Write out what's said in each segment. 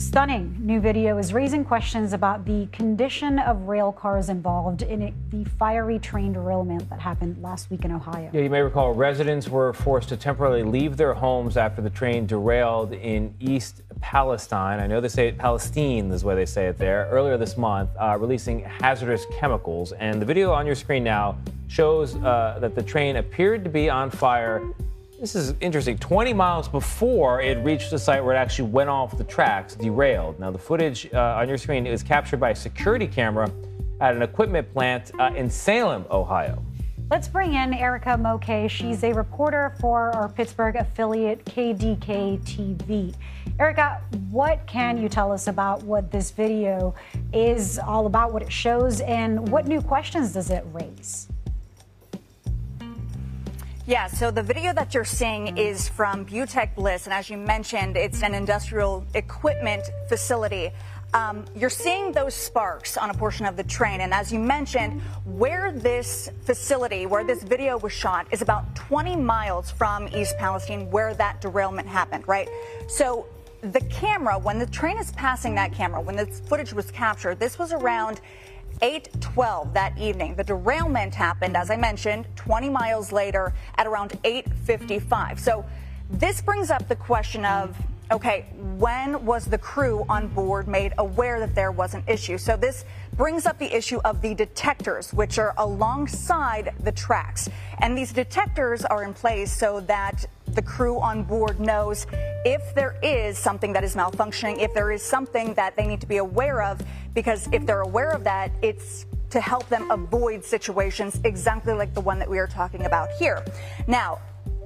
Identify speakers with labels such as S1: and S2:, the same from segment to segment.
S1: stunning new video is raising questions about the condition of rail cars involved in the fiery train derailment that happened last week in Ohio.
S2: Yeah, you may recall residents were forced to temporarily leave their homes after the train derailed in East Palestine. I know they say it, Palestine is the way they say it there. Earlier this month, uh, releasing hazardous chemicals, and the video on your screen now shows uh, that the train appeared to be on fire this is interesting. 20 miles before it reached the site where it actually went off the tracks, derailed. Now, the footage uh, on your screen is captured by a security camera at an equipment plant uh, in Salem, Ohio.
S1: Let's bring in Erica Moquet. She's a reporter for our Pittsburgh affiliate KDK TV. Erica, what can you tell us about what this video is all about, what it shows, and what new questions does it raise?
S3: Yeah, so the video that you're seeing is from Butech Bliss, and as you mentioned, it's an industrial equipment facility. Um, you're seeing those sparks on a portion of the train, and as you mentioned, where this facility, where this video was shot, is about 20 miles from East Palestine, where that derailment happened, right? So the camera, when the train is passing that camera, when this footage was captured, this was around 8:12 that evening. The derailment happened, as I mentioned, 20 miles later at around 8:55. So this brings up the question of okay, when was the crew on board made aware that there was an issue? So this brings up the issue of the detectors, which are alongside the tracks. And these detectors are in place so that the crew on board knows if there is something that is malfunctioning, if there is something that they need to be aware of, because if they're aware of that, it's to help them avoid situations exactly like the one that we are talking about here. Now,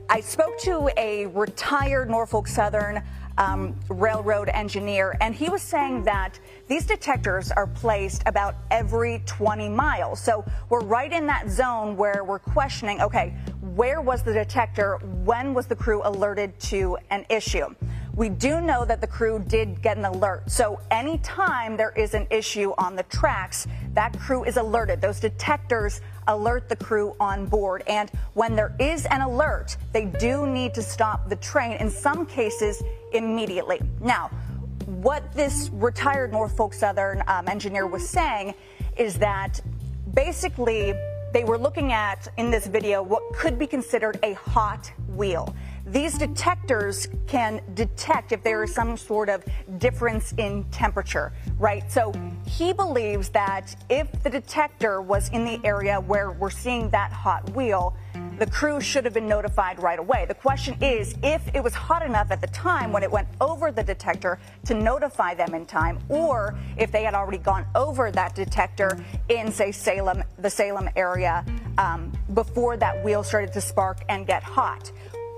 S3: I spoke to a retired Norfolk Southern um, railroad engineer, and he was saying that these detectors are placed about every 20 miles. So we're right in that zone where we're questioning okay, where was the detector? When was the crew alerted to an issue? We do know that the crew did get an alert. So anytime there is an issue on the tracks, that crew is alerted. Those detectors alert the crew on board. And when there is an alert, they do need to stop the train, in some cases, immediately. Now, what this retired Norfolk Southern um, engineer was saying is that basically they were looking at in this video what could be considered a hot wheel. These detectors can detect if there is some sort of difference in temperature, right? So he believes that if the detector was in the area where we're seeing that hot wheel, the crew should have been notified right away. The question is if it was hot enough at the time when it went over the detector to notify them in time, or if they had already gone over that detector in, say, Salem, the Salem area, um, before that wheel started to spark and get hot.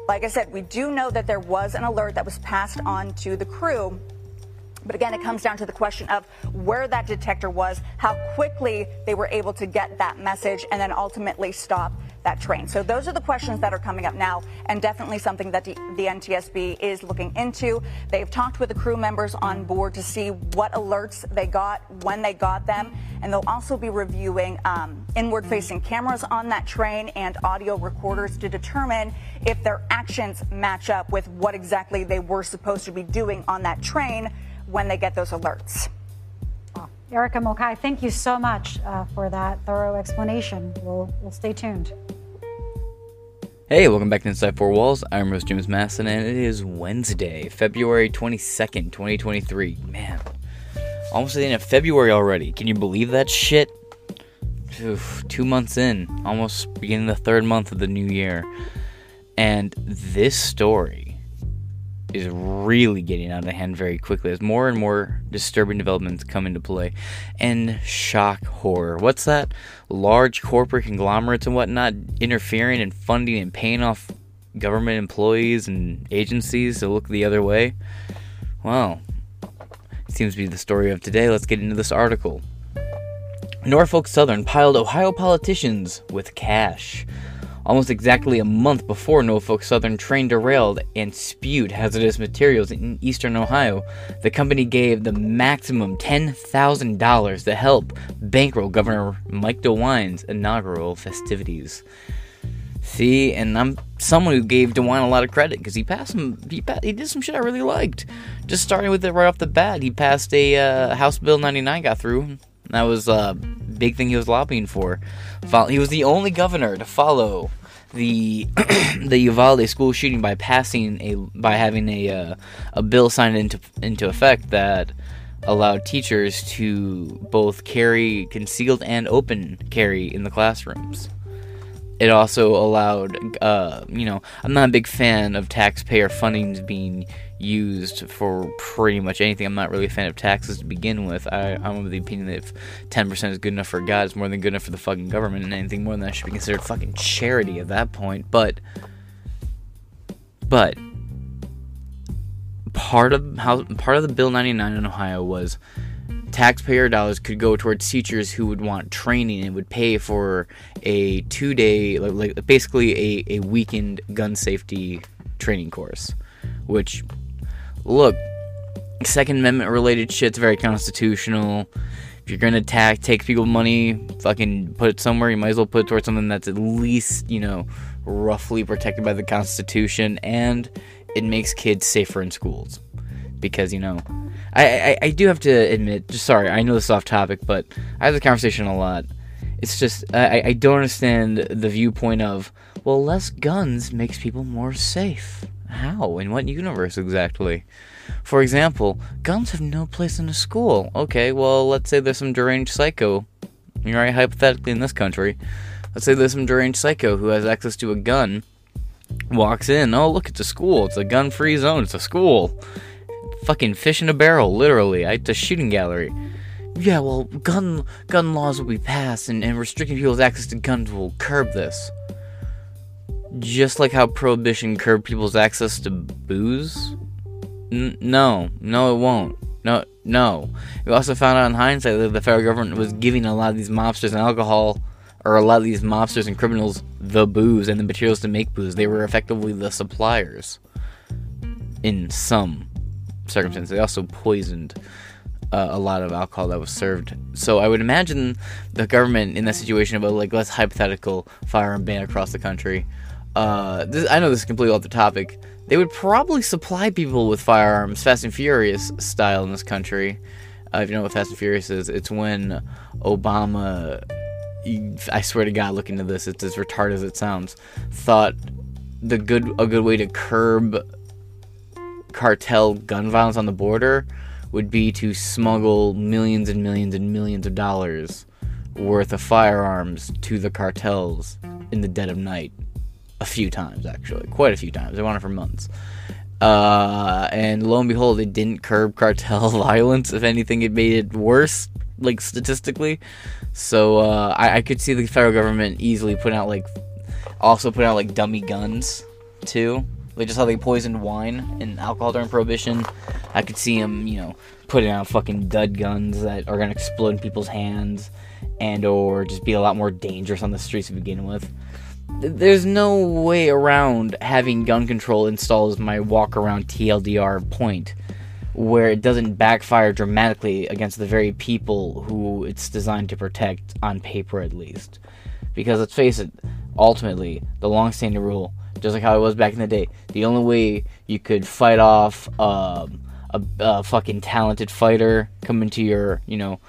S3: Like I said, we do know that there was an alert that was passed on to the crew. But again, it comes down to the question of where that detector was, how quickly they were able to get that message, and then ultimately stop that train. So those are the questions that are coming up now, and definitely something that the, the NTSB is looking into. They've talked with the crew members on board to see what alerts they got, when they got them, and they'll also be reviewing um, inward-facing cameras on that train and audio recorders to determine if their actions match up with what exactly they were supposed to be doing on that train when they get those alerts.
S1: Erica Mokai, thank you so much uh, for that thorough explanation. We'll, we'll stay tuned.
S4: Hey, welcome back to Inside Four Walls. I'm Rose James Masson, and it is Wednesday, February 22nd, 2023. Man, almost the end of February already. Can you believe that shit? Oof, two months in, almost beginning the third month of the new year. And this story is really getting out of hand very quickly as more and more disturbing developments come into play. And shock horror. What's that? Large corporate conglomerates and whatnot interfering and funding and paying off government employees and agencies to look the other way? Well, seems to be the story of today. Let's get into this article. Norfolk Southern piled Ohio politicians with cash. Almost exactly a month before Norfolk Southern train derailed and spewed hazardous materials in eastern Ohio, the company gave the maximum $10,000 to help bankroll Governor Mike DeWine's inaugural festivities. See, and I'm someone who gave DeWine a lot of credit because he passed some. He, he did some shit I really liked. Just starting with it right off the bat, he passed a uh, House Bill 99 got through. That was a big thing he was lobbying for. He was the only governor to follow the the Uvalde school shooting by passing a by having a uh, a bill signed into into effect that allowed teachers to both carry concealed and open carry in the classrooms. It also allowed, uh, you know, I'm not a big fan of taxpayer funding being used for pretty much anything. I'm not really a fan of taxes to begin with. I, I'm of the opinion that if 10% is good enough for God, it's more than good enough for the fucking government, and anything more than that should be considered fucking charity at that point. But, but, part of how part of the Bill 99 in Ohio was taxpayer dollars could go towards teachers who would want training and would pay for a two day, like, like basically a, a weekend gun safety training course. Which, look, Second Amendment related shit's very constitutional. If you're gonna ta- take people money, fucking put it somewhere, you might as well put it towards something that's at least, you know, roughly protected by the Constitution and it makes kids safer in schools. Because, you know, I, I, I do have to admit, just sorry, I know this is off topic, but I have the conversation a lot. It's just, I, I don't understand the viewpoint of, well, less guns makes people more safe. How? In what universe exactly? For example, guns have no place in a school. Okay, well, let's say there's some deranged psycho. You're right, hypothetically in this country. Let's say there's some deranged psycho who has access to a gun, walks in. Oh, look, it's a school. It's a gun free zone. It's a school fucking fish in a barrel, literally. It's a shooting gallery. Yeah, well, gun gun laws will be passed, and, and restricting people's access to guns will curb this. Just like how prohibition curbed people's access to booze. N- no, no, it won't. No, no. We also found out in hindsight that the federal government was giving a lot of these mobsters and alcohol, or a lot of these mobsters and criminals, the booze and the materials to make booze. They were effectively the suppliers. In some circumstances. They also poisoned uh, a lot of alcohol that was served. So I would imagine the government in that situation about like less hypothetical firearm ban across the country. Uh, this, I know this is completely off the topic. They would probably supply people with firearms, Fast and Furious style, in this country. Uh, if you know what Fast and Furious is, it's when Obama, I swear to God, looking at this, it's as retarded as it sounds, thought the good a good way to curb cartel gun violence on the border would be to smuggle millions and millions and millions of dollars worth of firearms to the cartels in the dead of night. A few times, actually. Quite a few times. They wanted for months. Uh, and lo and behold, it didn't curb cartel violence. If anything, it made it worse, like statistically. So uh, I, I could see the federal government easily putting out, like, also putting out, like, dummy guns, too like just how they poisoned wine and alcohol during Prohibition. I could see them, you know, putting out fucking dud guns that are gonna explode in people's hands, and or just be a lot more dangerous on the streets to begin with. There's no way around having gun control installed as my walk around TLDR point, where it doesn't backfire dramatically against the very people who it's designed to protect, on paper at least. Because let's face it, ultimately, the long-standing rule just like how it was back in the day. The only way you could fight off um, a, a, fucking talented fighter coming to your, you know,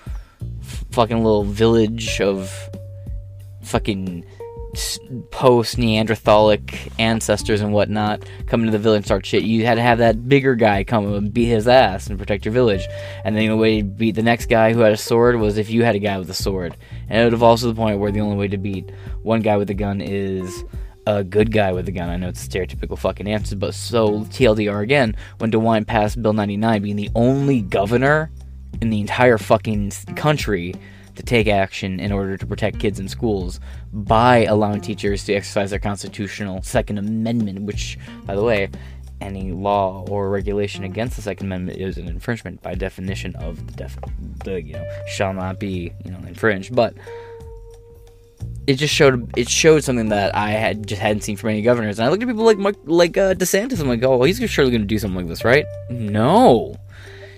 S4: f- fucking little village of fucking post Neanderthalic ancestors and whatnot coming to the village and start shit. You had to have that bigger guy come and beat his ass and protect your village. And then the only way to beat the next guy who had a sword was if you had a guy with a sword. And it would evolve to the point where the only way to beat one guy with a gun is a good guy with a gun. I know it's stereotypical fucking answer, but so TLDR again, when DeWine passed Bill 99, being the only governor in the entire fucking country to take action in order to protect kids in schools by allowing teachers to exercise their constitutional Second Amendment, which, by the way, any law or regulation against the Second Amendment is an infringement by definition of the def- the you know shall not be you know infringed, but it just showed it showed something that I had just hadn't seen from any governors. And I looked at people like like uh, DeSantis. And I'm like, oh, he's surely going to do something like this, right? No,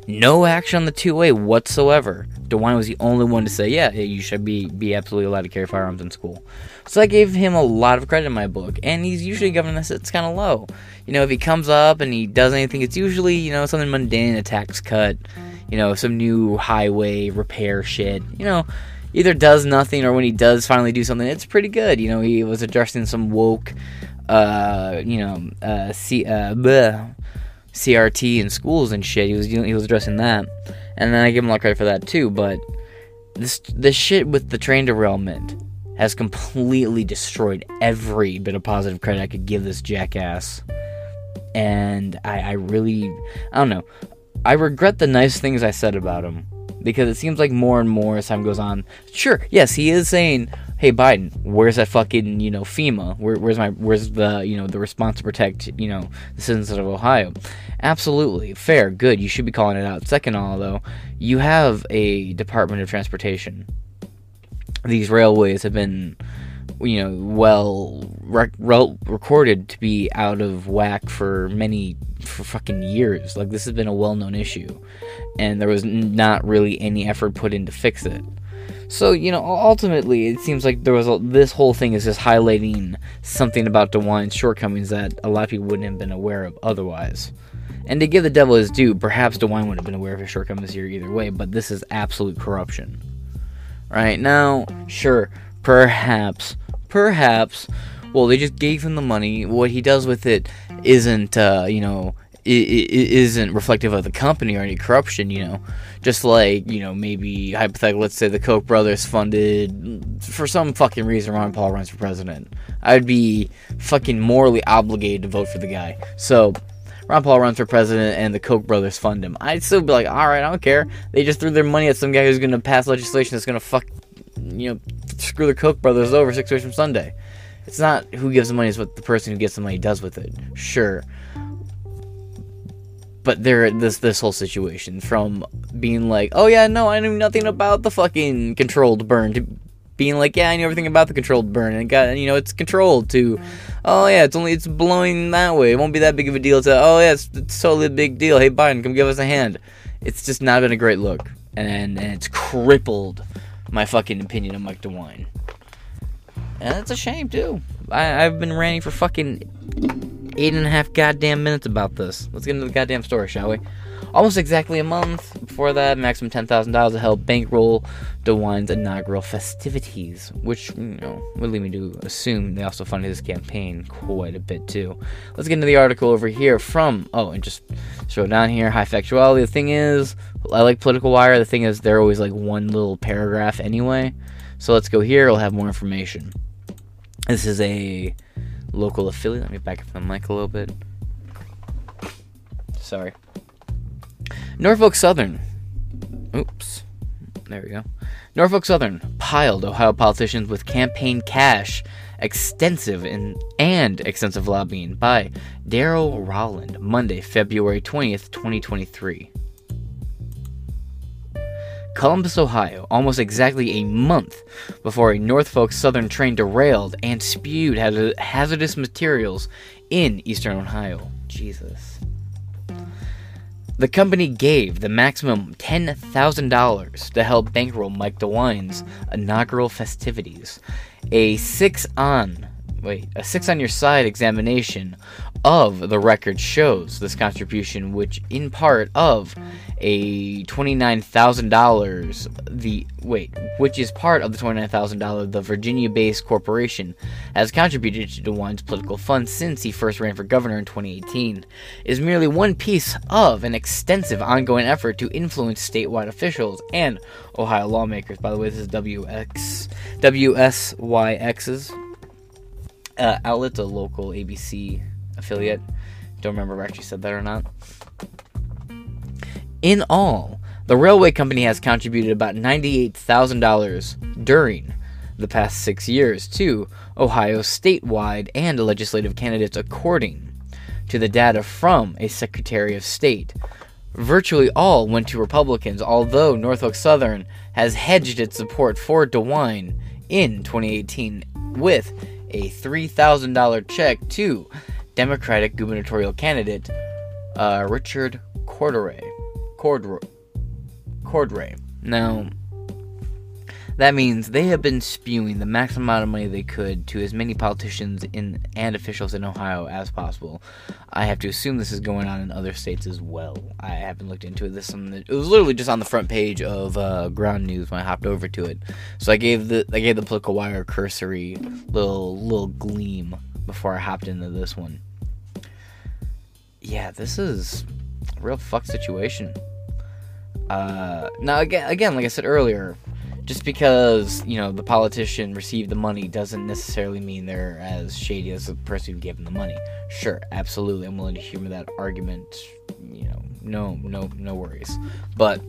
S4: no action on the two way whatsoever. DeWine was the only one to say, yeah, you should be be absolutely allowed to carry firearms in school. So I gave him a lot of credit in my book, and he's usually given us it's kind of low. You know, if he comes up and he does anything, it's usually you know something mundane, a tax cut, you know, some new highway repair shit. You know, either does nothing or when he does finally do something, it's pretty good. You know, he was addressing some woke, uh, you know, uh, C, uh, bleh, CRT in schools and shit. He was he was addressing that, and then I give him a lot of credit for that too. But this this shit with the train derailment has completely destroyed every bit of positive credit I could give this jackass. And I, I really, I don't know. I regret the nice things I said about him because it seems like more and more as time goes on. Sure, yes, he is saying, "Hey Biden, where's that fucking you know FEMA? Where, where's my where's the you know the response to protect you know the citizens of Ohio?" Absolutely fair, good. You should be calling it out. Second, all though, you have a Department of Transportation these railways have been you know well rec- recorded to be out of whack for many for fucking years. Like this has been a well-known issue and there was not really any effort put in to fix it. So you know ultimately it seems like there was a, this whole thing is just highlighting something about DeWine's shortcomings that a lot of people wouldn't have been aware of otherwise. And to give the devil his due perhaps DeWine wouldn't have been aware of his shortcomings here either way but this is absolute corruption. Right? Now, sure, perhaps, perhaps, well, they just gave him the money. What he does with it isn't, uh, you know, it, isn't reflective of the company or any corruption, you know. Just like, you know, maybe hypothetically, let's say the Koch brothers funded, for some fucking reason, Ron Paul runs for president. I'd be fucking morally obligated to vote for the guy. So, Ron Paul runs for president and the Koch brothers fund him. I'd still be like, all right, I don't care. They just threw their money at some guy who's going to pass legislation that's going to fuck, you know, screw the Koch brothers over six weeks from Sunday. It's not who gives the money, it's what the person who gets the money does with it. Sure. But there, this this whole situation from being like, oh yeah, no, I knew nothing about the fucking controlled burn to being like, yeah, I knew everything about the controlled burn, and got you know it's controlled to, oh yeah, it's only it's blowing that way. It won't be that big of a deal. To oh yeah, it's, it's totally a big deal. Hey Biden, come give us a hand. It's just not been a great look, and and it's crippled my fucking opinion of Mike DeWine, and that's a shame too. I, I've been ranting for fucking eight and a half goddamn minutes about this. Let's get into the goddamn story, shall we? Almost exactly a month before that, maximum $10,000 to help bankroll DeWine's inaugural festivities, which, you know, would lead me to assume they also funded his campaign quite a bit too. Let's get into the article over here from, oh, and just show down here, high factuality. The thing is, I like Political Wire. The thing is, they're always like one little paragraph anyway. So let's go here, we'll have more information. This is a local affiliate. Let me back up the mic a little bit. Sorry. Norfolk Southern. Oops. There we go. Norfolk Southern piled Ohio politicians with campaign cash, extensive in, and extensive lobbying by Darrel Rowland, Monday, February 20th, 2023. Columbus, Ohio, almost exactly a month before a Norfolk Southern train derailed and spewed hazardous materials in eastern Ohio. Jesus. The company gave the maximum $10,000 to help bankroll Mike DeWine's inaugural festivities. A six on wait, a six on your side examination of the record shows this contribution, which in part of a $29,000 the wait, which is part of the $29,000 the Virginia-based corporation has contributed to DeWine's political funds since he first ran for governor in 2018 is merely one piece of an extensive ongoing effort to influence statewide officials and Ohio lawmakers. By the way, this is WX WSYX's uh, outlet, a local ABC affiliate. Don't remember if I actually said that or not. In all, the railway company has contributed about $98,000 during the past six years to Ohio's statewide and legislative candidates, according to the data from a Secretary of State. Virtually all went to Republicans, although Norfolk Southern has hedged its support for DeWine in 2018 with a $3,000 check to Democratic gubernatorial candidate uh, Richard Cordray. Cordray. Cordray. Now, That means they have been spewing the maximum amount of money they could to as many politicians in and officials in Ohio as possible. I have to assume this is going on in other states as well. I haven't looked into it. This it was literally just on the front page of uh, Ground News when I hopped over to it. So I gave the I gave the political wire cursory little little gleam before I hopped into this one. Yeah, this is a real fuck situation. Uh, now again, again, like I said earlier, just because you know the politician received the money doesn't necessarily mean they're as shady as the person who gave them the money. Sure, absolutely, I'm willing to humor that argument. You know, no, no, no worries. But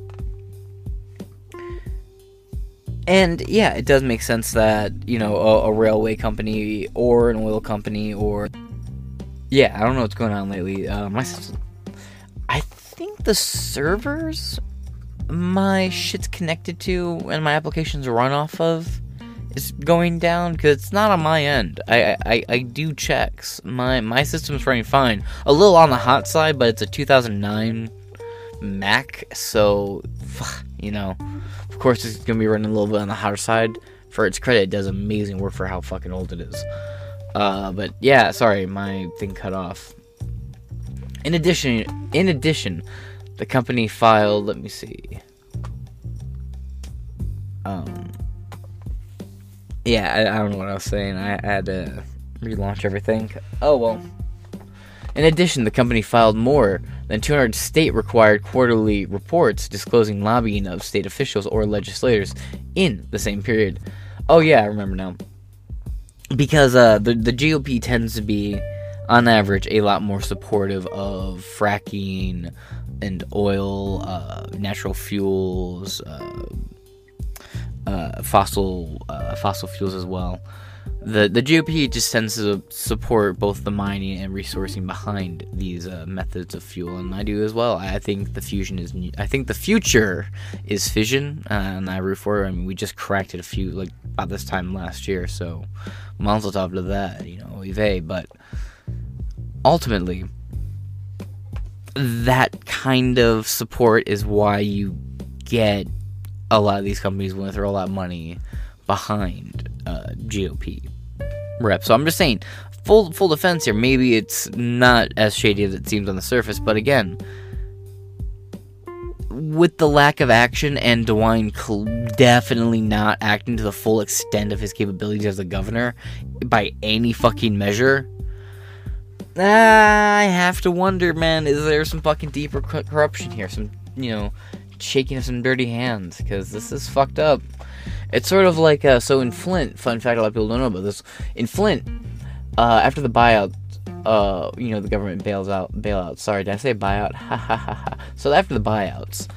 S4: and yeah, it does make sense that you know a, a railway company or an oil company or yeah, I don't know what's going on lately. Uh, my I think the servers my shit's connected to and my applications run off of is going down because it's not on my end. I, I I do checks. My my system's running fine. A little on the hot side, but it's a 2009 Mac, so you know, of course it's gonna be running a little bit on the hotter side. For its credit, it does amazing work for how fucking old it is. Uh, but yeah, sorry, my thing cut off. In addition, in addition, the company filed, let me see. Um, yeah, I, I don't know what I was saying. I, I had to relaunch everything. Oh well. In addition, the company filed more than 200 state required quarterly reports disclosing lobbying of state officials or legislators in the same period. Oh, yeah, I remember now. Because uh, the, the GOP tends to be, on average, a lot more supportive of fracking, and oil, uh, natural fuels, uh, uh, fossil uh, fossil fuels as well. The the GOP just tends to support both the mining and resourcing behind these uh, methods of fuel, and I do as well. I think the fusion is. I think the future is fission, and I root for it. I mean, we just cracked it a few like about this time last year, so mazel tov to that. You know, we've but ultimately that kind of support is why you get a lot of these companies willing to throw a lot of money behind uh, GOP reps. So I'm just saying, full full defense here. Maybe it's not as shady as it seems on the surface, but again, with the lack of action and DeWine definitely not acting to the full extent of his capabilities as a governor by any fucking measure, I have to wonder, man, is there some fucking deeper corruption here? Some, you know, shaking of some dirty hands? Because this is fucked up. It's sort of like, uh, so in Flint, fun fact a lot of people don't know about this. In Flint, uh, after the buyout, uh, you know, the government bails out, bailout. Sorry, did I say buyout? Ha ha ha ha. So after the buyouts,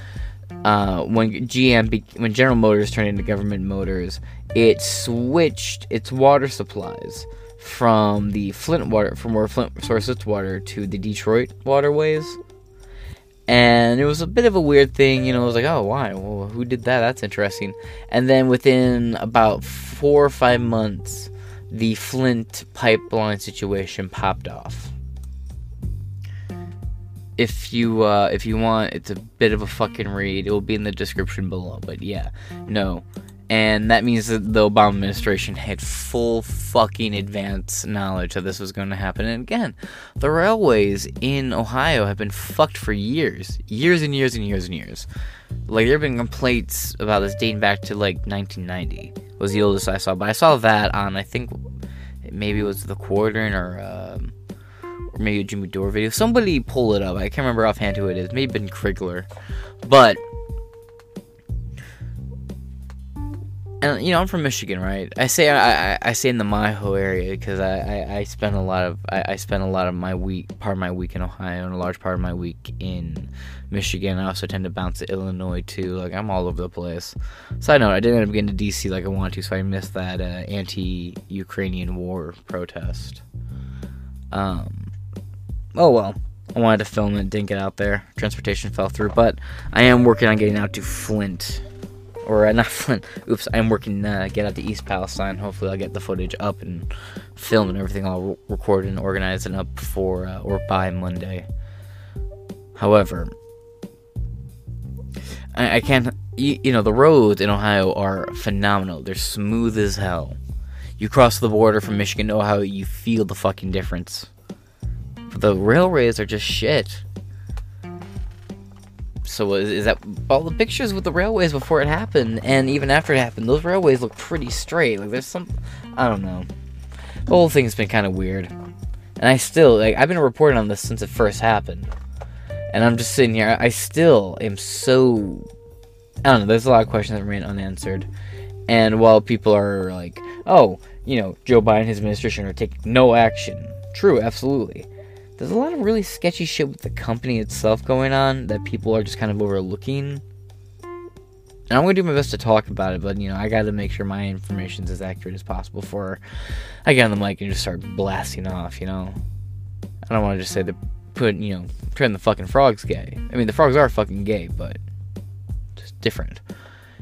S4: uh, when GM, be- when General Motors turned into Government Motors, it switched its water supplies from the Flint water, from where Flint sources its water to the Detroit waterways. And it was a bit of a weird thing, you know. It was like, oh, why? Well, who did that? That's interesting. And then within about four or five months, the Flint pipeline situation popped off. If you uh, if you want, it's a bit of a fucking read. It will be in the description below. But yeah, no, and that means that the Obama administration had full fucking advance knowledge that this was going to happen. And again, the railways in Ohio have been fucked for years, years and years and years and years. Like there have been complaints about this dating back to like 1990 was the oldest I saw, but I saw that on I think maybe it was the Quartering or um, or maybe a Jimmy Dore video. Somebody pull it up. I can't remember offhand who it is. Maybe Ben Krigler, but and you know I'm from Michigan, right? I say I, I, I say in the Miho area because I, I, I spend a lot of I, I spend a lot of my week part of my week in Ohio and a large part of my week in Michigan. I also tend to bounce to Illinois too. Like I'm all over the place. Side note: I didn't end up getting to DC like I wanted to, so I missed that uh, anti-Ukrainian war protest. Um. Oh well. I wanted to film it, didn't get out there. Transportation fell through, but I am working on getting out to Flint or uh, not Flint. Oops, I'm working. Uh, get out to East Palestine. Hopefully, I'll get the footage up and filmed and everything all re- recorded and organized and up for uh, or by Monday. However, I, I can't you, you know, the roads in Ohio are phenomenal. They're smooth as hell. You cross the border from Michigan to Ohio, you feel the fucking difference. But the railways are just shit. So uh, is, is that all the pictures with the railways before it happened, and even after it happened? Those railways look pretty straight. Like there's some, I don't know. The whole thing's been kind of weird, and I still like I've been reporting on this since it first happened, and I'm just sitting here. I still am so I don't know. There's a lot of questions that remain unanswered. And while people are like, oh, you know, Joe Biden his administration are taking no action, true, absolutely. There's a lot of really sketchy shit with the company itself going on that people are just kind of overlooking. And I'm to do my best to talk about it, but, you know, I got to make sure my information is as accurate as possible before I get on the mic and just start blasting off, you know? I don't want to just say that, put, you know, turn the fucking frogs gay. I mean, the frogs are fucking gay, but just different.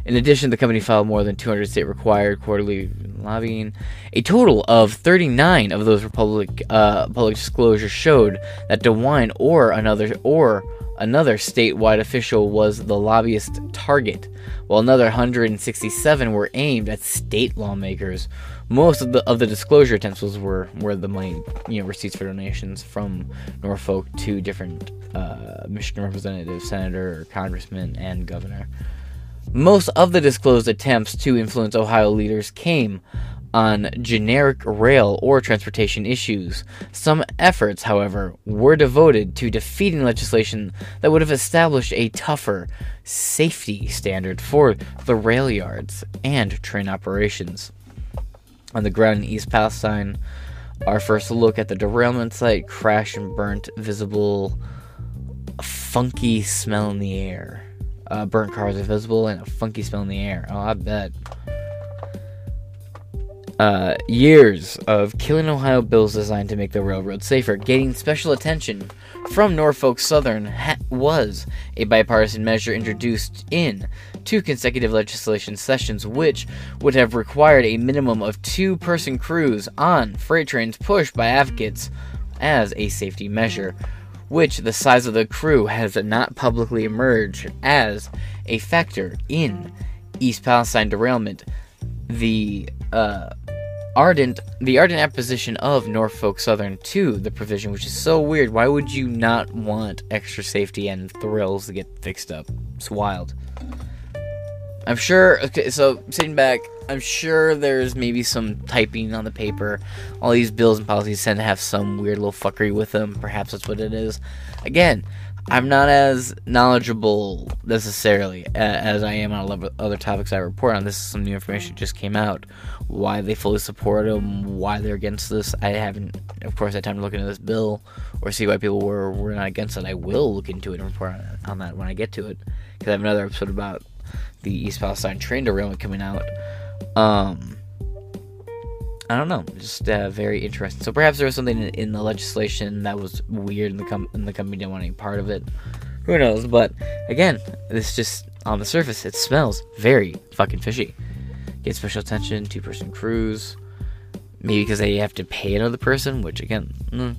S4: In addition, the company filed more than 200 state required quarterly lobbying. A total of 39 of those public uh, public disclosures showed that DeWine or another or another statewide official was the lobbyist target, while another 167 were aimed at state lawmakers. Most of the of the disclosure attempts were were the money you know receipts for donations from Norfolk to different uh, Michigan representative, senator, congressman, and governor. Most of the disclosed attempts to influence Ohio leaders came on generic rail or transportation issues. Some efforts, however, were devoted to defeating legislation that would have established a tougher safety standard for the rail yards and train operations. On the ground in East Palestine, our first look at the derailment site, crash and burnt, visible funky smell in the air. Uh, burnt cars are visible and a funky smell in the air. Oh, I bet. Uh, years of killing Ohio bills designed to make the railroad safer, getting special attention from Norfolk Southern ha- was a bipartisan measure introduced in two consecutive legislation sessions, which would have required a minimum of two person crews on freight trains pushed by advocates as a safety measure which the size of the crew has not publicly emerged as a factor in East Palestine derailment. The uh, ardent the ardent opposition of Norfolk Southern to the provision, which is so weird. Why would you not want extra safety and thrills to get fixed up? It's wild. I'm sure. Okay, so sitting back, I'm sure there's maybe some typing on the paper. All these bills and policies tend to have some weird little fuckery with them. Perhaps that's what it is. Again, I'm not as knowledgeable necessarily as I am on other topics I report on. This is some new information that just came out. Why they fully support them, why they're against this. I haven't, of course, had time to look into this bill or see why people were, were not against it. I will look into it and report on, on that when I get to it. Because I have another episode about the East Palestine train derailment coming out. Um, I don't know, just uh, very interesting. So perhaps there was something in, in the legislation that was weird, and the com- and the company didn't want any part of it. Who knows? But again, this just on the surface, it smells very fucking fishy. Get special attention, two person crews. Maybe because they have to pay another person, which again, mm,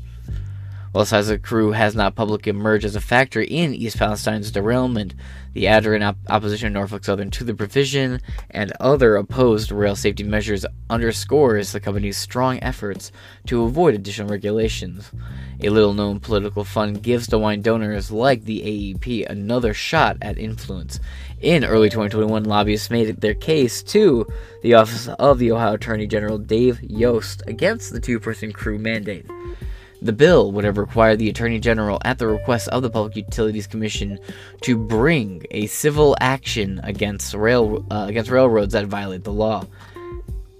S4: while size of crew has not publicly emerged as a factor in East Palestine's derailment, the adherent op- opposition of Norfolk Southern to the provision and other opposed rail safety measures underscores the company's strong efforts to avoid additional regulations. A little known political fund gives DeWine donors like the AEP another shot at influence. In early 2021, lobbyists made their case to the office of the Ohio Attorney General Dave Yost against the two person crew mandate. The bill would have required the Attorney General, at the request of the Public Utilities Commission, to bring a civil action against rail uh, against railroads that violate the law.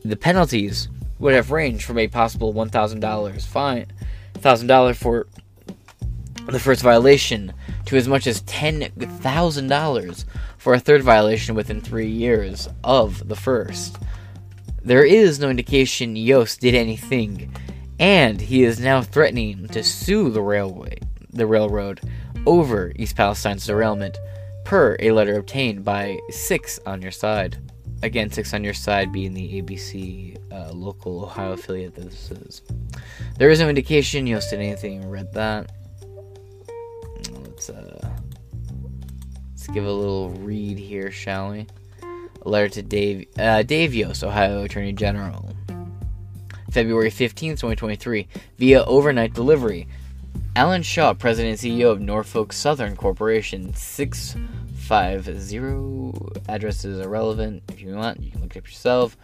S4: The penalties would have ranged from a possible one thousand dollars fine, thousand dollars for the first violation, to as much as ten thousand dollars for a third violation within three years of the first. There is no indication Yost did anything and he is now threatening to sue the railway, the railroad, over East Palestine's derailment, per a letter obtained by Six on Your Side. Again, Six on Your Side being the ABC uh, local Ohio affiliate that this is. There is no indication Yost did anything read that. Let's uh, Let's give a little read here, shall we? A letter to Dave uh, Dave Yost, Ohio Attorney General. February 15, 2023, via overnight delivery. Alan Shaw, President and CEO of Norfolk Southern Corporation, 650. Addresses are relevant. If you want, you can look it up yourself.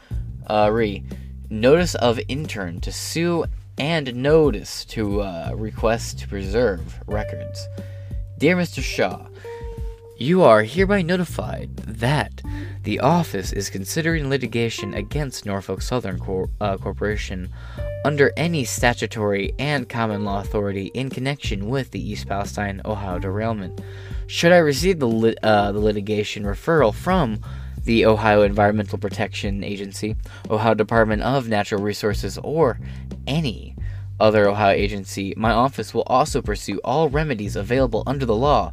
S4: Uh, re. Notice of intern to sue and notice to uh, request to preserve records. Dear Mr. Shaw, you are hereby notified that the office is considering litigation against Norfolk Southern Cor- uh, Corporation under any statutory and common law authority in connection with the East Palestine, Ohio derailment. Should I receive the, uh, the litigation referral from the Ohio Environmental Protection Agency, Ohio Department of Natural Resources, or any other Ohio agency, my office will also pursue all remedies available under the law.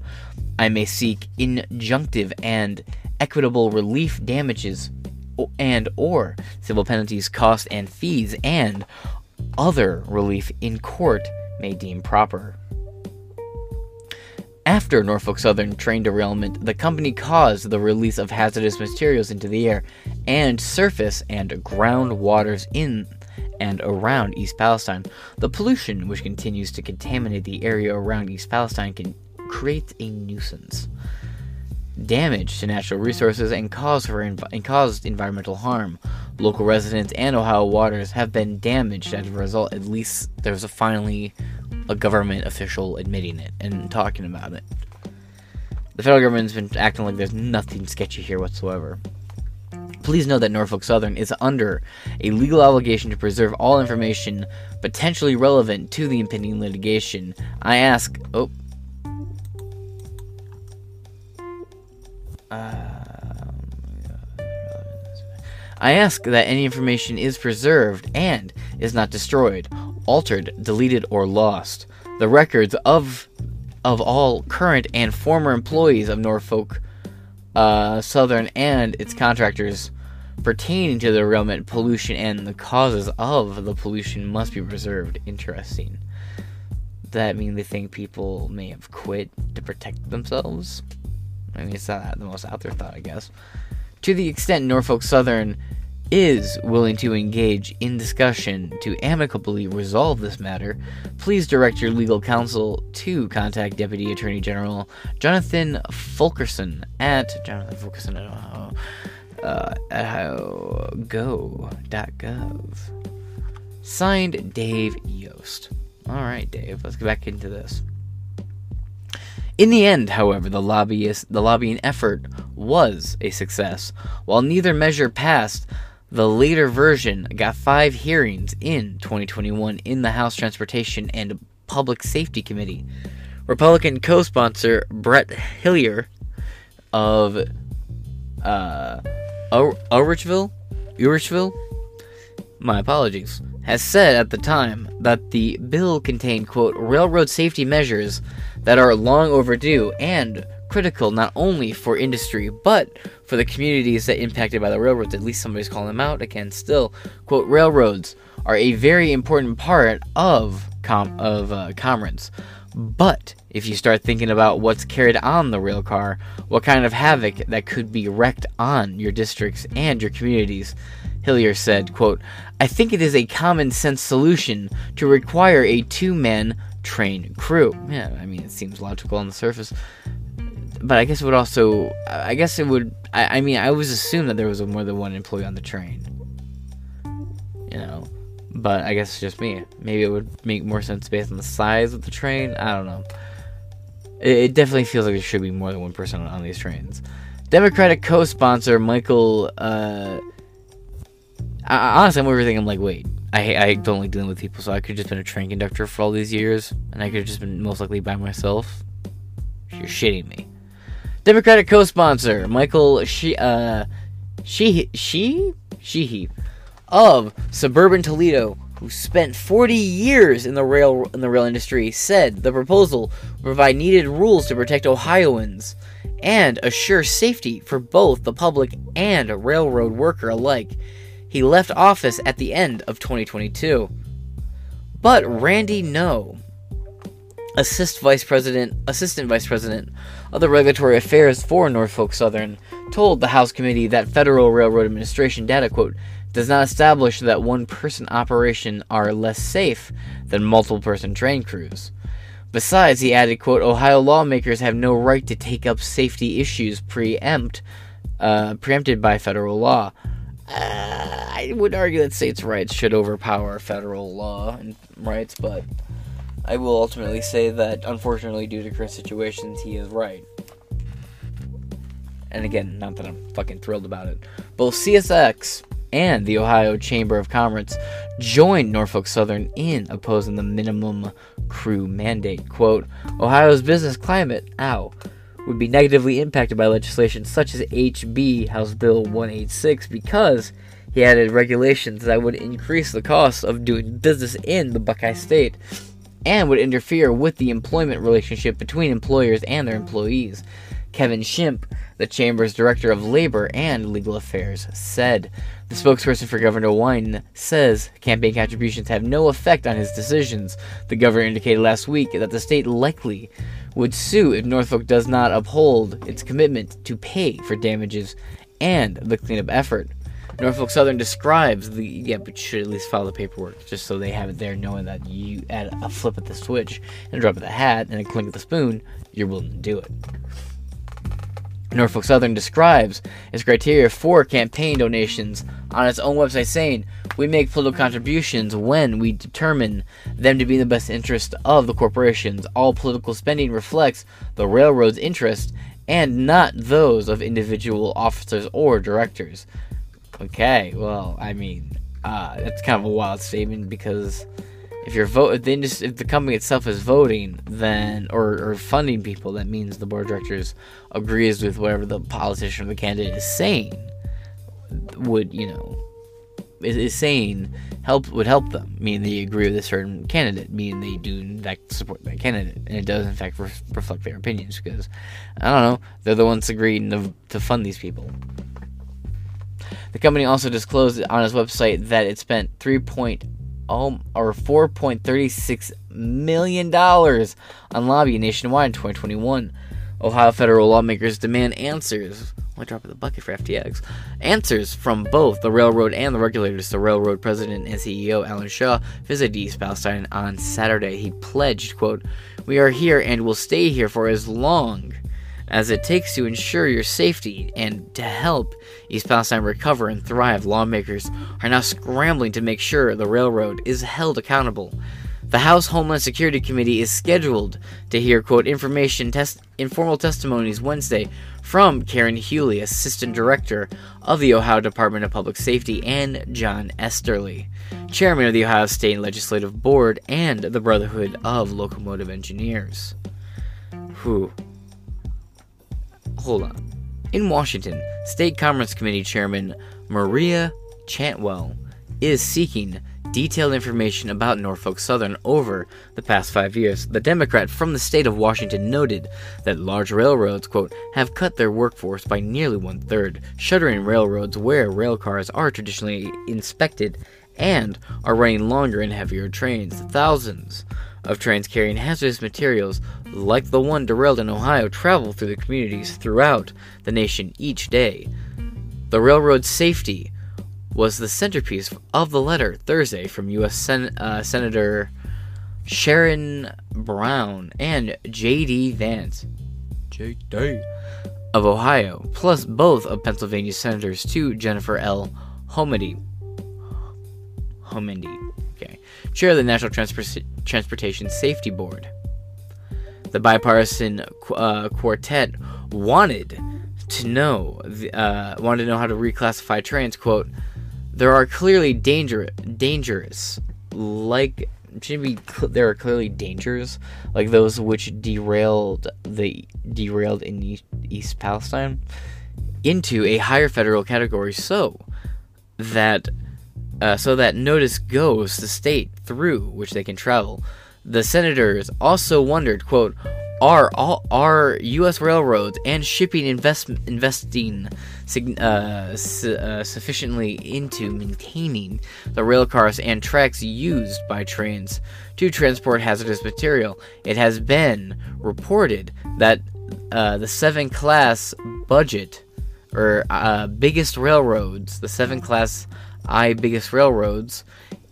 S4: I may seek injunctive and equitable relief damages and or civil penalties, costs and fees and other relief in court may deem proper. After Norfolk Southern train derailment, the company caused the release of hazardous materials into the air and surface and ground waters in and around East Palestine. The pollution, which continues to contaminate the area around East Palestine, can create a nuisance, damage to natural resources, and for env- and caused environmental harm. Local residents and Ohio waters have been damaged as a result. At least there's a finally a government official admitting it and talking about it. The federal government's been acting like there's nothing sketchy here whatsoever. Please know that Norfolk Southern is under a legal obligation to preserve all information potentially relevant to the impending litigation. I ask. Oh. I ask that any information is preserved and is not destroyed, altered, deleted, or lost. The records of of all current and former employees of Norfolk uh, Southern and its contractors pertaining to the derailment, pollution, and the causes of the pollution must be preserved. Interesting. That mean they think people may have quit to protect themselves? I mean, it's not the most out there thought, I guess. To the extent Norfolk Southern is willing to engage in discussion to amicably resolve this matter, please direct your legal counsel to contact Deputy Attorney General Jonathan Fulkerson at Jonathan Fulkerson at Ohio, uh, ohio.go.gov. Signed, Dave Yost. All right, Dave. Let's get back into this. In the end, however, the lobbyist the lobbying effort was a success. While neither measure passed, the later version got five hearings in 2021 in the House Transportation and Public Safety Committee. Republican co-sponsor Brett Hillyer of uh, Ulrichville, Ulrichville, my apologies, has said at the time that the bill contained quote railroad safety measures that are long overdue and critical not only for industry but for the communities that impacted by the railroads. At least somebody's calling them out again. Still, quote railroads are a very important part of com- of uh, commerce. But if you start thinking about what's carried on the rail car, what kind of havoc that could be wreaked on your districts and your communities, Hillyer said, quote, I think it is a common sense solution to require a two-man train crew. Yeah, I mean, it seems logical on the surface. But I guess it would also, I guess it would, I, I mean, I always assumed that there was more than one employee on the train. You know, but I guess it's just me. Maybe it would make more sense based on the size of the train. I don't know. It, it definitely feels like there should be more than one person on, on these trains. Democratic co-sponsor Michael. Uh, I, honestly, I'm overthinking. I'm like, wait, I I don't like dealing with people, so I could just been a train conductor for all these years, and I could have just been most likely by myself. You're shitting me. Democratic co-sponsor Michael she uh she she she of suburban Toledo, who spent 40 years in the rail in the rail industry, said the proposal will provide needed rules to protect Ohioans and assure safety for both the public and railroad worker alike. He left office at the end of 2022. But Randy No, assist vice president, assistant vice president of the regulatory affairs for Norfolk Southern, told the House committee that Federal Railroad Administration data quote does not establish that one person operation are less safe than multiple person train crews. Besides, he added, quote, Ohio lawmakers have no right to take up safety issues preempt, uh, preempted by federal law. Uh, I would argue that states' rights should overpower federal law and rights, but I will ultimately say that, unfortunately, due to current situations, he is right. And again, not that I'm fucking thrilled about it. Both CSX and the Ohio Chamber of Commerce joined Norfolk Southern in opposing the minimum crew mandate. Quote, Ohio's business climate, ow, would be negatively impacted by legislation such as HB House Bill 186 because he added regulations that would increase the cost of doing business in the Buckeye State and would interfere with the employment relationship between employers and their employees. Kevin Shimp, the Chamber's Director of Labor and Legal Affairs, said. The spokesperson for Governor DeWine says campaign contributions have no effect on his decisions. The governor indicated last week that the state likely would sue if Norfolk does not uphold its commitment to pay for damages and the cleanup effort. Norfolk Southern describes the yeah, but should at least file the paperwork just so they have it there, knowing that you add a flip of the switch and a drop of the hat and a clink of the spoon, you're willing to do it. Norfolk Southern describes its criteria for campaign donations on its own website, saying, We make political contributions when we determine them to be in the best interest of the corporations. All political spending reflects the railroad's interest and not those of individual officers or directors. Okay, well, I mean, uh, that's kind of a wild statement because if you're vote the if the company itself is voting then or, or funding people that means the board of directors agrees with whatever the politician or the candidate is saying would you know is, is saying help would help them. Meaning they agree with a certain candidate. Meaning they do in fact support that candidate. And it does in fact re- reflect their opinions because i don't know they're the ones agreeing to, to fund these people. The company also disclosed on its website that it spent 3 oh, or 4.36 million dollars on lobbying nationwide in 2021. Ohio federal lawmakers demand answers. Why drop in the bucket for FTX? Answers from both the railroad and the regulators. The railroad president and CEO Alan Shaw visited East Palestine on Saturday. He pledged, "quote We are here and will stay here for as long." As it takes to ensure your safety and to help East Palestine recover and thrive, lawmakers are now scrambling to make sure the railroad is held accountable. The House Homeland Security Committee is scheduled to hear, quote, information test informal testimonies Wednesday from Karen Hewley, Assistant Director of the Ohio Department of Public Safety, and John Esterly, Chairman of the Ohio State Legislative Board and the Brotherhood of Locomotive Engineers. Whew, In Washington, State Commerce Committee Chairman Maria Cantwell is seeking detailed information about Norfolk Southern over the past five years. The Democrat from the state of Washington noted that large railroads, quote, have cut their workforce by nearly one third, shuttering railroads where rail cars are traditionally inspected and are running longer and heavier trains. Thousands of trains carrying hazardous materials, like the one derailed in Ohio, travel through the communities throughout the nation each day. The railroad safety was the centerpiece of the letter Thursday from U.S. Sen- uh, Senator Sherrod Brown and J.D. Vance. J.D. Of Ohio, plus both of Pennsylvania senators to Jennifer L. Homedy. Homendy chair of the National Transportation Safety Board. The bipartisan uh, quartet wanted to know uh, wanted to know how to reclassify trains. "Quote: There are clearly danger dangerous like should be there are clearly dangers like those which derailed the derailed in East Palestine into a higher federal category so that uh, so that notice goes the state through which they can travel. The senators also wondered, quote, are all are U.S. railroads and shipping invest, investing uh, su- uh, sufficiently into maintaining the rail cars and tracks used by trains to transport hazardous material. It has been reported that uh, the seven class budget or uh, biggest railroads, the seven class I biggest railroads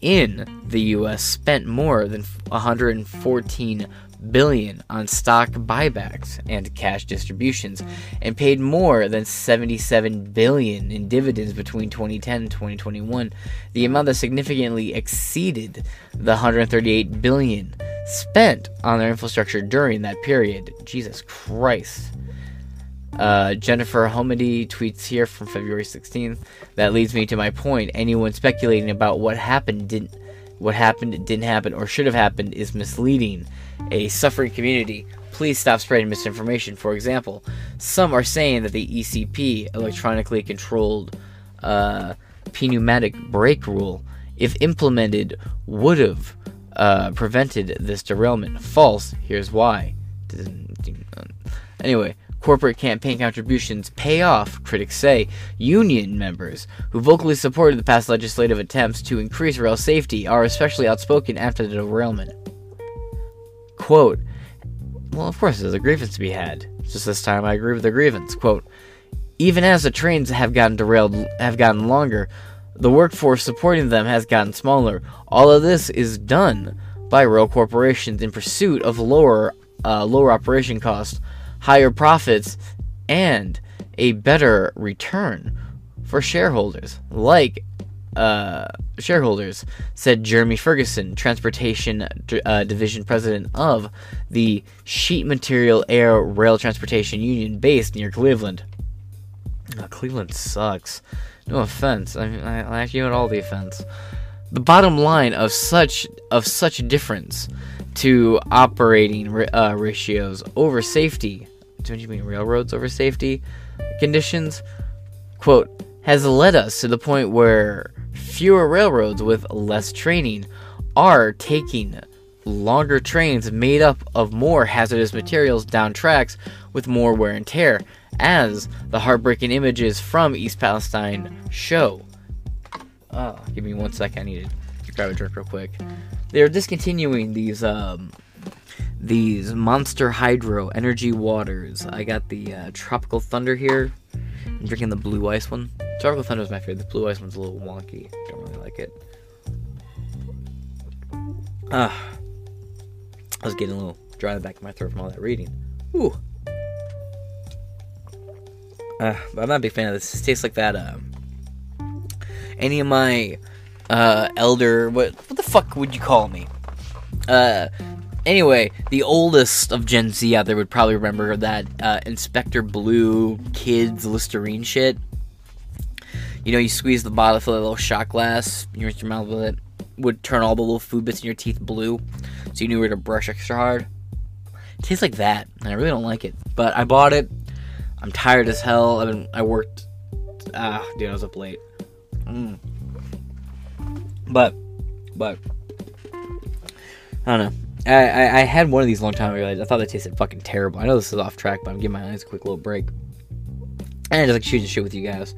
S4: in the U.S. spent more than 114 billion on stock buybacks and cash distributions and paid more than 77 billion in dividends between 2010 and 2021 the amount that significantly exceeded the 138 billion spent on their infrastructure during that period jesus christ uh, Jennifer Homendy tweets here from February 16th. That leads me to my point. Anyone speculating about what happened didn't, what happened didn't happen, or should have happened is misleading a suffering community, please stop spreading misinformation. For example, some are saying that the ECP, electronically controlled uh, pneumatic brake rule, if implemented, would have uh, prevented this derailment. False. Here's why. Anyway, corporate campaign contributions pay off, critics say. Union members who vocally supported the past legislative attempts to increase rail safety are especially outspoken after the derailment. Quote, well, of course, there's a grievance to be had. Just this time, I agree with the grievance. Quote, even as the trains have gotten derailed, have gotten longer, the workforce supporting them has gotten smaller. All of this is done by rail corporations in pursuit of lower, uh, lower operation costs, higher profits, and a better return for shareholders, like uh, shareholders, said Jeremy Ferguson, Transportation uh, Division President of the Sheet Material Air Rail Transportation Union based near Cleveland. Oh, Cleveland sucks. No offense. I, I, I actually want all the offense. The bottom line of such of such difference to operating uh, ratios over safety. Don't you mean railroads over safety conditions? Quote has led us to the point where fewer railroads with less training are taking longer trains made up of more hazardous materials down tracks with more wear and tear, as the heartbreaking images from East Palestine show. Oh, give me one second. I need to grab a drink real quick. They're discontinuing these um, these Monster Hydro energy waters. I got the uh, Tropical Thunder here. I'm drinking the Blue Ice one. Tropical Thunder is my favorite. The Blue Ice one's a little wonky. I don't really like it. Ah, I was getting a little dry in the back of my throat from all that reading. Ooh. Uh, I'm not a big fan of this. It tastes like that. Uh, any of my uh, elder, what what the fuck would you call me? Uh, anyway, the oldest of Gen Z out there would probably remember that uh, Inspector Blue kids Listerine shit. You know, you squeeze the bottle, fill a little shot glass, you rinse your mouth with it, would turn all the little food bits in your teeth blue, so you knew where to brush extra hard. It tastes like that, and I really don't like it. But I bought it. I'm tired as hell. I mean, I worked. Ah, dude, I was up late. Mm. But, but, I don't know. I, I, had one of these a long time ago. I thought they tasted fucking terrible. I know this is off track, but I'm giving my eyes a quick little break. And I just like shooting shit with you guys.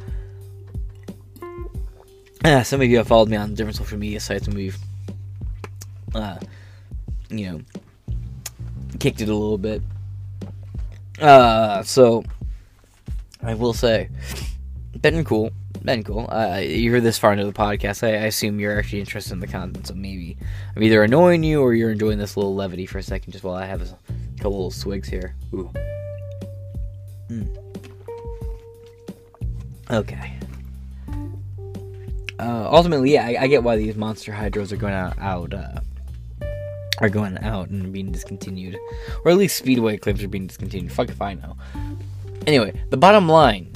S4: Uh, some of you have followed me on different social media sites, and we've, uh, you know, kicked it a little bit. Uh, so I will say, been cool, been cool. Uh, you're this far into the podcast. I, I, assume you're actually interested in the content, so maybe I'm either annoying you or you're enjoying this little levity for a second, just while I have a couple little swigs here. Ooh. Mm. Okay uh, ultimately, yeah, I, I, get why these monster hydros are going out, out uh, are going out and being discontinued, or at least speedway clips are being discontinued. Fuck if I know. Anyway, the bottom line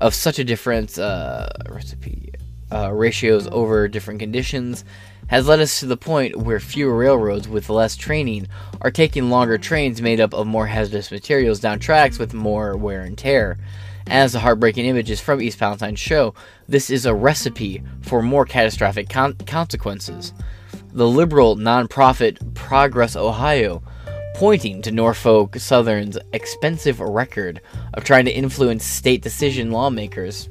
S4: of such a different uh, recipe uh, ratios over different conditions has led us to the point where fewer railroads with less training are taking longer trains made up of more hazardous materials down tracks with more wear and tear. As the heartbreaking images from East Palestine show, this is a recipe for more catastrophic con- consequences. The liberal nonprofit Progress Ohio pointing to Norfolk Southern's expensive record of trying to influence state decision lawmakers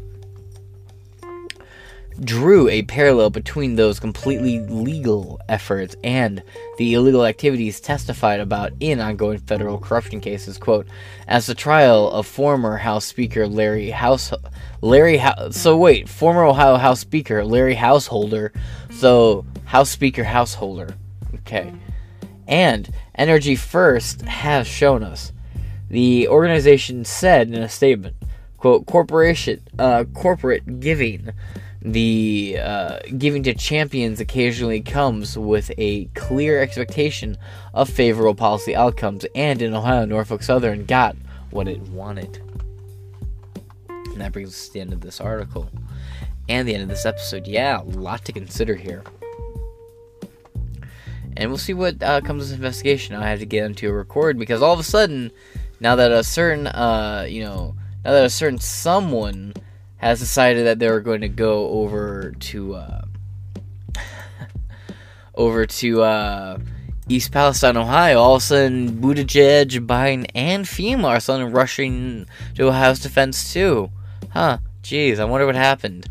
S4: drew a parallel between those completely legal efforts and the illegal activities testified about in ongoing federal corruption cases. Quote, as the trial of former House Speaker Larry House, Larry, so wait, former Ohio House Speaker Larry Householder, so House Speaker Householder, okay, and Energy First has shown us. The organization said in a statement, quote, corporation, uh, corporate giving the uh, giving to champions occasionally comes with a clear expectation of favorable policy outcomes, and in Ohio, Norfolk Southern got what it wanted. And that brings us to the end of this article and the end of this episode. Yeah, a lot to consider here. And we'll see what uh, comes of this investigation. I have to get into a record because all of a sudden, now that a certain, uh, you know, now that a certain someone has decided that they're going to go over to uh, over to uh, East Palestine, Ohio. All of a sudden, Buttigieg, Biden, and FEMA are suddenly rushing to Ohio's defense too. Huh? Jeez, I wonder what happened.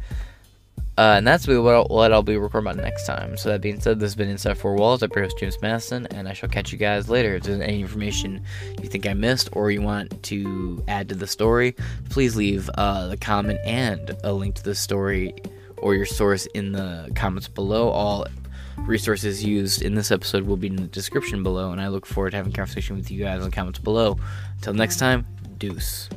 S4: Uh, and that's what I'll, what I'll be recording about next time. So that being said, this has been Inside Four Walls. I'm your host James Madison, and I shall catch you guys later. If there's any information you think I missed or you want to add to the story, please leave uh, a comment and a link to the story or your source in the comments below. All resources used in this episode will be in the description below, and I look forward to having a conversation with you guys in the comments below. Until next time, deuce.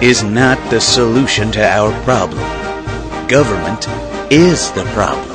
S5: Is not the solution to our problem. Government is the problem.